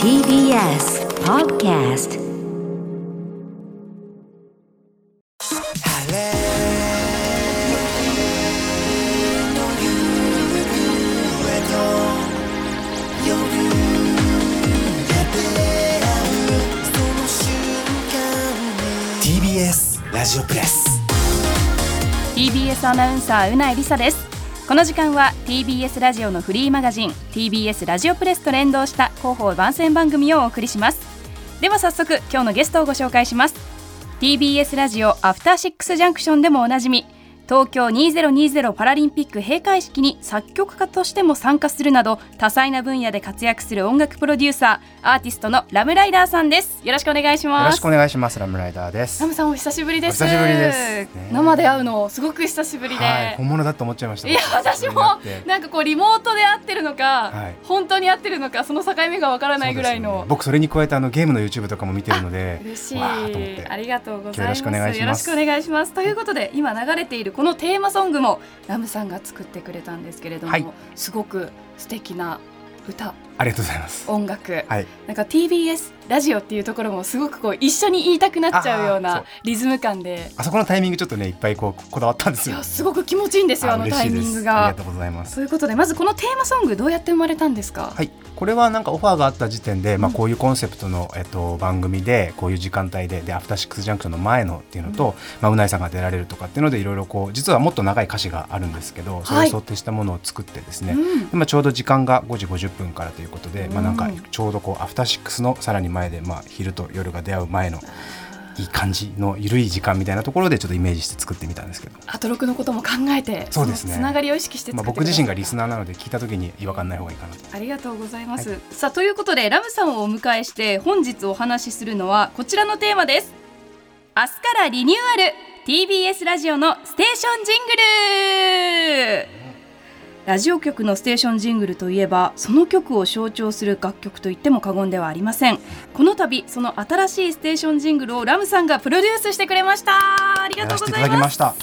TBS Podcast. ラジオプレス。TBS アナウンサーうないりさですこの時間は TBS ラジオのフリーマガジン TBS ラジオプレスと連動した広報番宣番組をお送りします。では早速今日のゲストをご紹介します。TBS ラジオアフターシックスジャンクションでもおなじみ東京2020パラリンピック閉会式に作曲家としても参加するなど多彩な分野で活躍する音楽プロデューサーアーティストのラムライダーさんです。よろしくお願いします。よろしくお願いしますラムライダーですラムさんお久しぶりです。お久しぶりです。ね生で会うのすごく久しぶりで、はい、本物だと思っちゃいました。いや私もなんかこうリモートで会ってるのか、はい。本当に会ってるのかその境目がわからないぐらいの、ね。僕それに加えてあのゲームの YouTube とかも見てるので嬉しい。ありがとうございます。よろしくお願いします。よろしくお願いします。ということで今流れているこのテーマソングもラムさんが作ってくれたんですけれども、はい。すごく素敵な歌ありがとうございます。音楽、はい。なんか TBS ラジオっていうところもすごくこう一緒に言いたくなっちゃうようなう。リズム感で。あそこのタイミングちょっとねいっぱいこうこだわったんですよ。いやすごく気持ちいいんですよあのタイミングが。ありがとうございます。ということでまずこのテーマソングどうやって生まれたんですか、はい、これはなんかオファーがあった時点で、まあ、うんこういうコンセプトの、えっと、番組でこういう時間帯ででアフターシックスジャンクションの前のっていうのと、まあ、うないさんが出られるとかっていうのでいろいろこう実はもっと長い歌詞があるんですけどそれを想定したものを作ってですね、うん。今ちょうど時間が5時50分からということで、まあ、なんかうんちょうどこうアフターシックスのさらに前で、まあ、昼と夜が出会う前のいい感じの緩い時間みたいなところでちょっとイメージして作ってみたんですけど、アトロクのことも考えてそうですね。のつながりを意識してまあ、僕自身がリスナーなので聞いた時に違和感ない方がいいかな。と。ありがとうございます、さあということでラムさんをお迎えして本日お話しするのはこちらのテーマです。明日からリニューアル。TBS ラジオのステーションジングルラジオ局のステーションジングルといえばその曲を象徴する楽曲と言っても過言ではありません。この度その新しいステーションジングルをラムさんがプロデュースしてくれました。ありがとうございます。ただきました。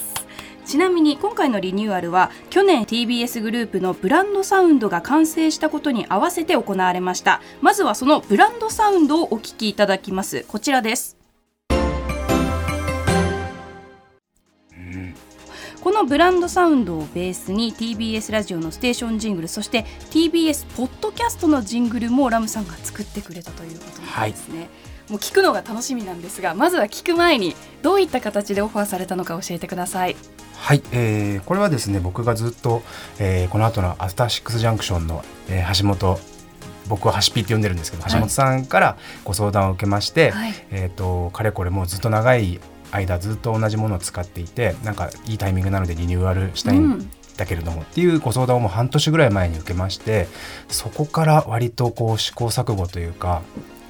ちなみに今回のリニューアルは去年 TBS グループのブランドサウンドが完成したことに合わせて行われました。まずはそのブランドサウンドをお聞きいただきます。こちらですこのブランドサウンドをベースに TBS ラジオのステーションジングルそして TBS ポッドキャストのジングルもラムさんが作ってくれたということなんですね、もう聞くのが楽しみなんですがまずは聞く前にどういった形でオファーされたのか教えてください。はい、えーこれはですね僕がずっと、えーこの後のアフターシックスジャンクションの、えー橋本僕は橋ピーって呼んでるんですけど、はい。橋本さんからご相談を受けまして、はい。えー、とかれこれもうずっと長い間ずっと同じものを使っていてなんかいいタイミングなのでリニューアルしたいんだけれども、っていうご相談をもう半年ぐらい前に受けましてそこから割とこう試行錯誤というか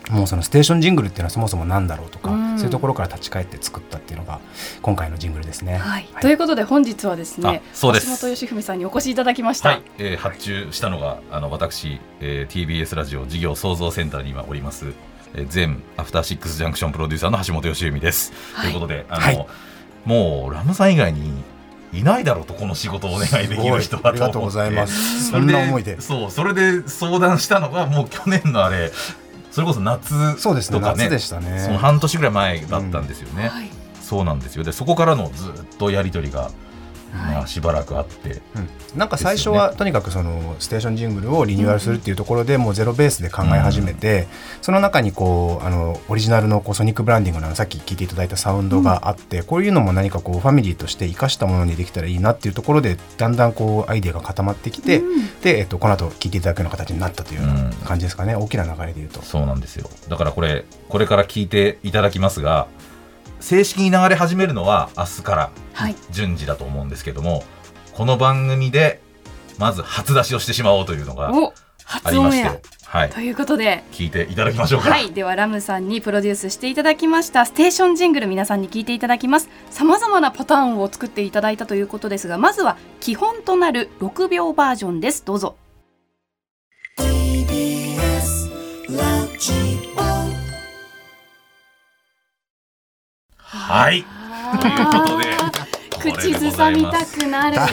もうそのステーションジングルっていうのはそもそもなんだろうとか、うん。そういうところから立ち返って作ったっていうのが今回のジングルですね。はい、ということで本日はですねあそうです。橋本義文さんにお越しいただきました、はい、えー発注したのがあの私、えー TBS ラジオ事業創造センターに今おります、えー、全アフターシックスジャンクションプロデューサーの橋本義文です。はい。ということであの、はい。もうラムさん以外にいないだろうとこの仕事をお願いできる人はありがとうございます。そんな思いで。そうそれで相談したのがもう去年のあれそれこそ夏とかね。夏でしたね。その半年ぐらい前だったんですよね、はい。そうなんですよ。でそこからのずっとやり取りが、はい。まあ、しばらくあって。うん。なんか最初は、とにかくそのステーションジングルをリニューアルするっていうところでもうゼロベースで考え始めて、その中にこうあのオリジナルのこうソニックブランディングのさっき聞いていただいたサウンドがあって、こういうのも何かこうファミリーとして生かしたものにできたらいいなっていうところでだんだんこうアイデアが固まってきて、うん。で、えっと、この後聞いていただくような形になったというような感じですかね、大きな流れで言うと。そうなんですよ。だからこれこれから聞いていただきますが正式に流れ始めるのは明日からはい。順次だと思うんですけどもこの番組でまず初出しをしてしまおうというのがおあ初りましてはい。ということで。聞いていただきましょうか、はい。ではラムさんにプロデュースしていただきました。ステーションジングル皆さんに聞いていただきます。さまざまなパターンを作っていただいたということですがまずは基本となる6秒バージョンです。どうぞはい。ということで。口ずさみたくなるやっ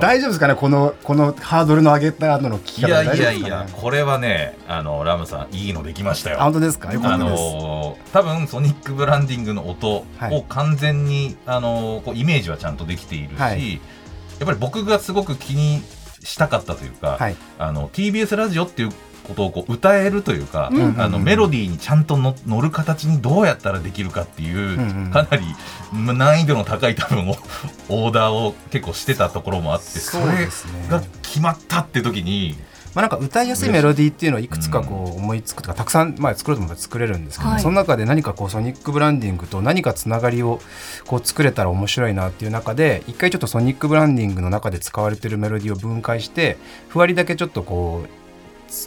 大丈夫ですかね？このこのハードルの上げた後の聞きいや方大いやいや丈夫ですかね？これはねあのラムさんいいのできましたよ。あ本当ですか？あったです、のー多分ソニックブランディングの音はい。を完全に、あのーこうイメージはちゃんとできているし、はい。やっぱり僕がすごく気にしたかったというか、はい。あの TBS ラジオっていうことをこう歌えるというか、うんあのメロディーにちゃんとの乗る形にどうやったらできるかっていう、んうんかなりま難易度の高い多分を オーダーを結構してたところもあってそれですね。が決まったって時にまあ、なんか歌いやすいメロディーっていうのをいくつかこう思いつくとかたくさんまあ作ろうと思ったら作れるんですけど、はい。その中で何かこうソニックブランディングと何かつながりをこう作れたら面白いなっていう中で一回ちょっとソニックブランディングの中で使われてるメロディーを分解してふわりだけちょっとこう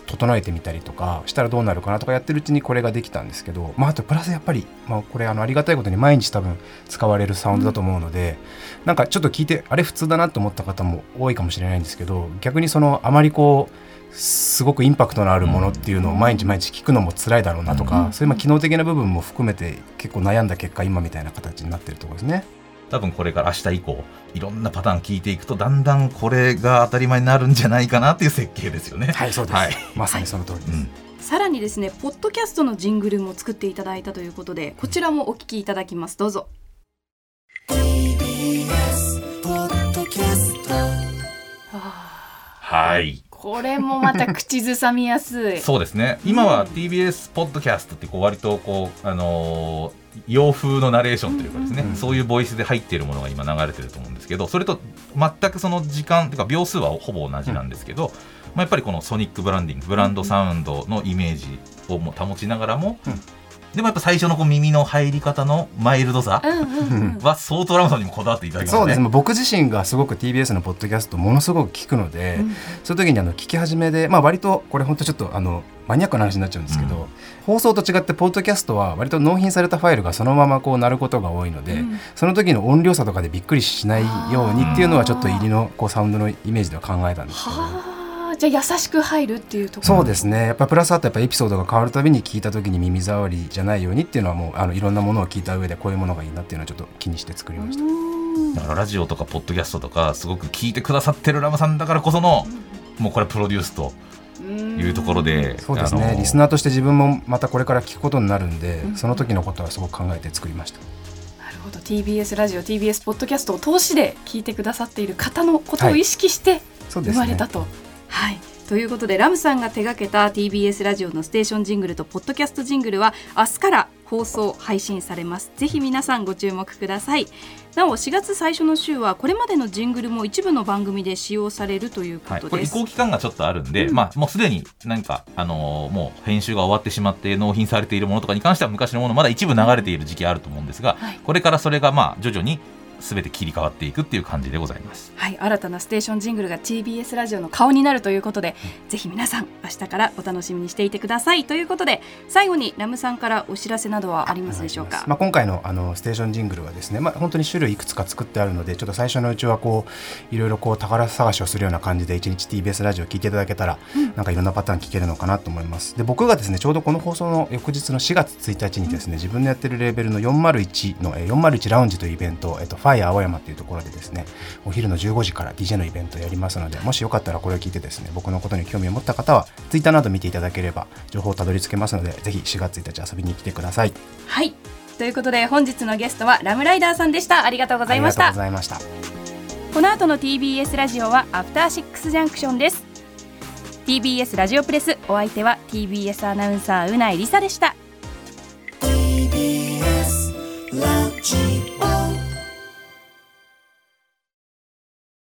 整えてみたりとかしたらどうなるかなとかやってるうちにこれができたんですけど、まあ、あとプラスやっぱり、まあ、これあのありがたいことに毎日多分使われるサウンドだと思うので、なんかちょっと聞いてあれ普通だなと思った方も多いかもしれないんですけど逆にそのあまりこうすごくインパクトのあるものっていうのを毎日毎日聞くのも辛いだろうなとか、うんそういうまあ機能的な部分も含めて結構悩んだ結果今みたいな形になってるところですね。多分これから明日以降いろんなパターン聞いていくとだんだんこれが当たり前になるんじゃないかなっていう設計ですよね。はいそうです、はいまさにその通りです。うんさらにですね、ポッドキャストのジングルも作っていただいたということで、こちらもお聞きいただきます。どうぞ。TBS ポッドキャストはいこれもまた口ずさみやすい。そうですね。今は TBS ポッドキャストってこう割とこう、あのー洋風のナレーションというかですね、うん。うんそういうボイスで入っているものが今流れてると思うんですけどそれと全くその時間というか秒数はほぼ同じなんですけど、まあ、やっぱりこのソニックブランディングブランドサウンドのイメージをも保ちながらも、うんでもやっぱ最初のこう耳の入り方のマイルドさ。は相当ラムさんにもこだわっていただきましたね。そうですね僕自身がすごく TBS のポッドキャストものすごく聞くので、うんそういう時にあの聞き始めで、まあ、割とこれ本当ちょっとあのマニアックな話になっちゃうんですけど、うん放送と違ってポッドキャストは割と納品されたファイルがそのままこう鳴ることが多いので、うんその時の音量差とかでびっくりしないようにっていうのはちょっと入りのこうサウンドのイメージでは考えたんですけど。ゃあ優しく入るっていうところ。そうですねやっぱプラスあとやっぱエピソードが変わるたびに聞いた時に耳障りじゃないようにっていうのはもうあのいろんなものを聞いた上でこういうものがいいなっていうのはちょっと気にして作りました。うんだからラジオとかポッドキャストとかすごく聞いてくださってるラムさんだからこそのもうこれプロデュースというところでそうですね、リスナーとして自分もまたこれから聞くことになるんで、うんその時のことはすごく考えて作りました。なるほど TBS ラジオ TBS ポッドキャストを通しで聞いてくださっている方のことを意識して生そうですねまれたと。はいということでラムさんが手掛けた TBS ラジオのステーションジングルとポッドキャストジングルは明日から放送配信されます。ぜひ皆さんご注目ください。なお4月最初の週はこれまでのジングルも一部の番組で使用されるというこはい、これ移とです、行期間がちょっとあるんで、うん。まあもうすでに何かあのーもう編集が終わってしまって納品されているものとかに関しては昔のものまだ一部流れている時期あると思うんですが、はい。これからそれがまあ徐々に全て切り替わっていくっていう感じでございます。はい、新たなステーションジングルが TBS ラジオの顔になるということで、ぜひ皆さん明日からお楽しみにしていてくださいということで最後にラムさんからお知らせなどはありますでしょうか、まあ、今回のあのステーションジングルはですね、まあ、本当に種類いくつか作ってあるのでちょっと最初のうちはこういろいろこう宝探しをするような感じで一日 TBS ラジオ聞いていただけたら、なんかいろんなパターン聞けるのかなと思います。で僕がですねちょうどこの放送の翌日の4月1日にですね自分のやってるレーベルの401のえー401ラウンジというイベント、えっと、ファイア青山というところでですねお昼の15時から DJ のイベントをやりますのでもしよかったらこれを聞いてですね僕のことに興味を持った方は Twitter など見ていただければ情報をたどり着けますのでぜひ4月1日遊びに来てください。はい。ということで本日のゲストはラムライダーさんでした。ありがとうございました。ありがとうございました。この後の TBS ラジオはアフターシックスジャンクションです TBS ラジオプレスお相手は TBS アナウンサーうないりさでした。TBS ラジオ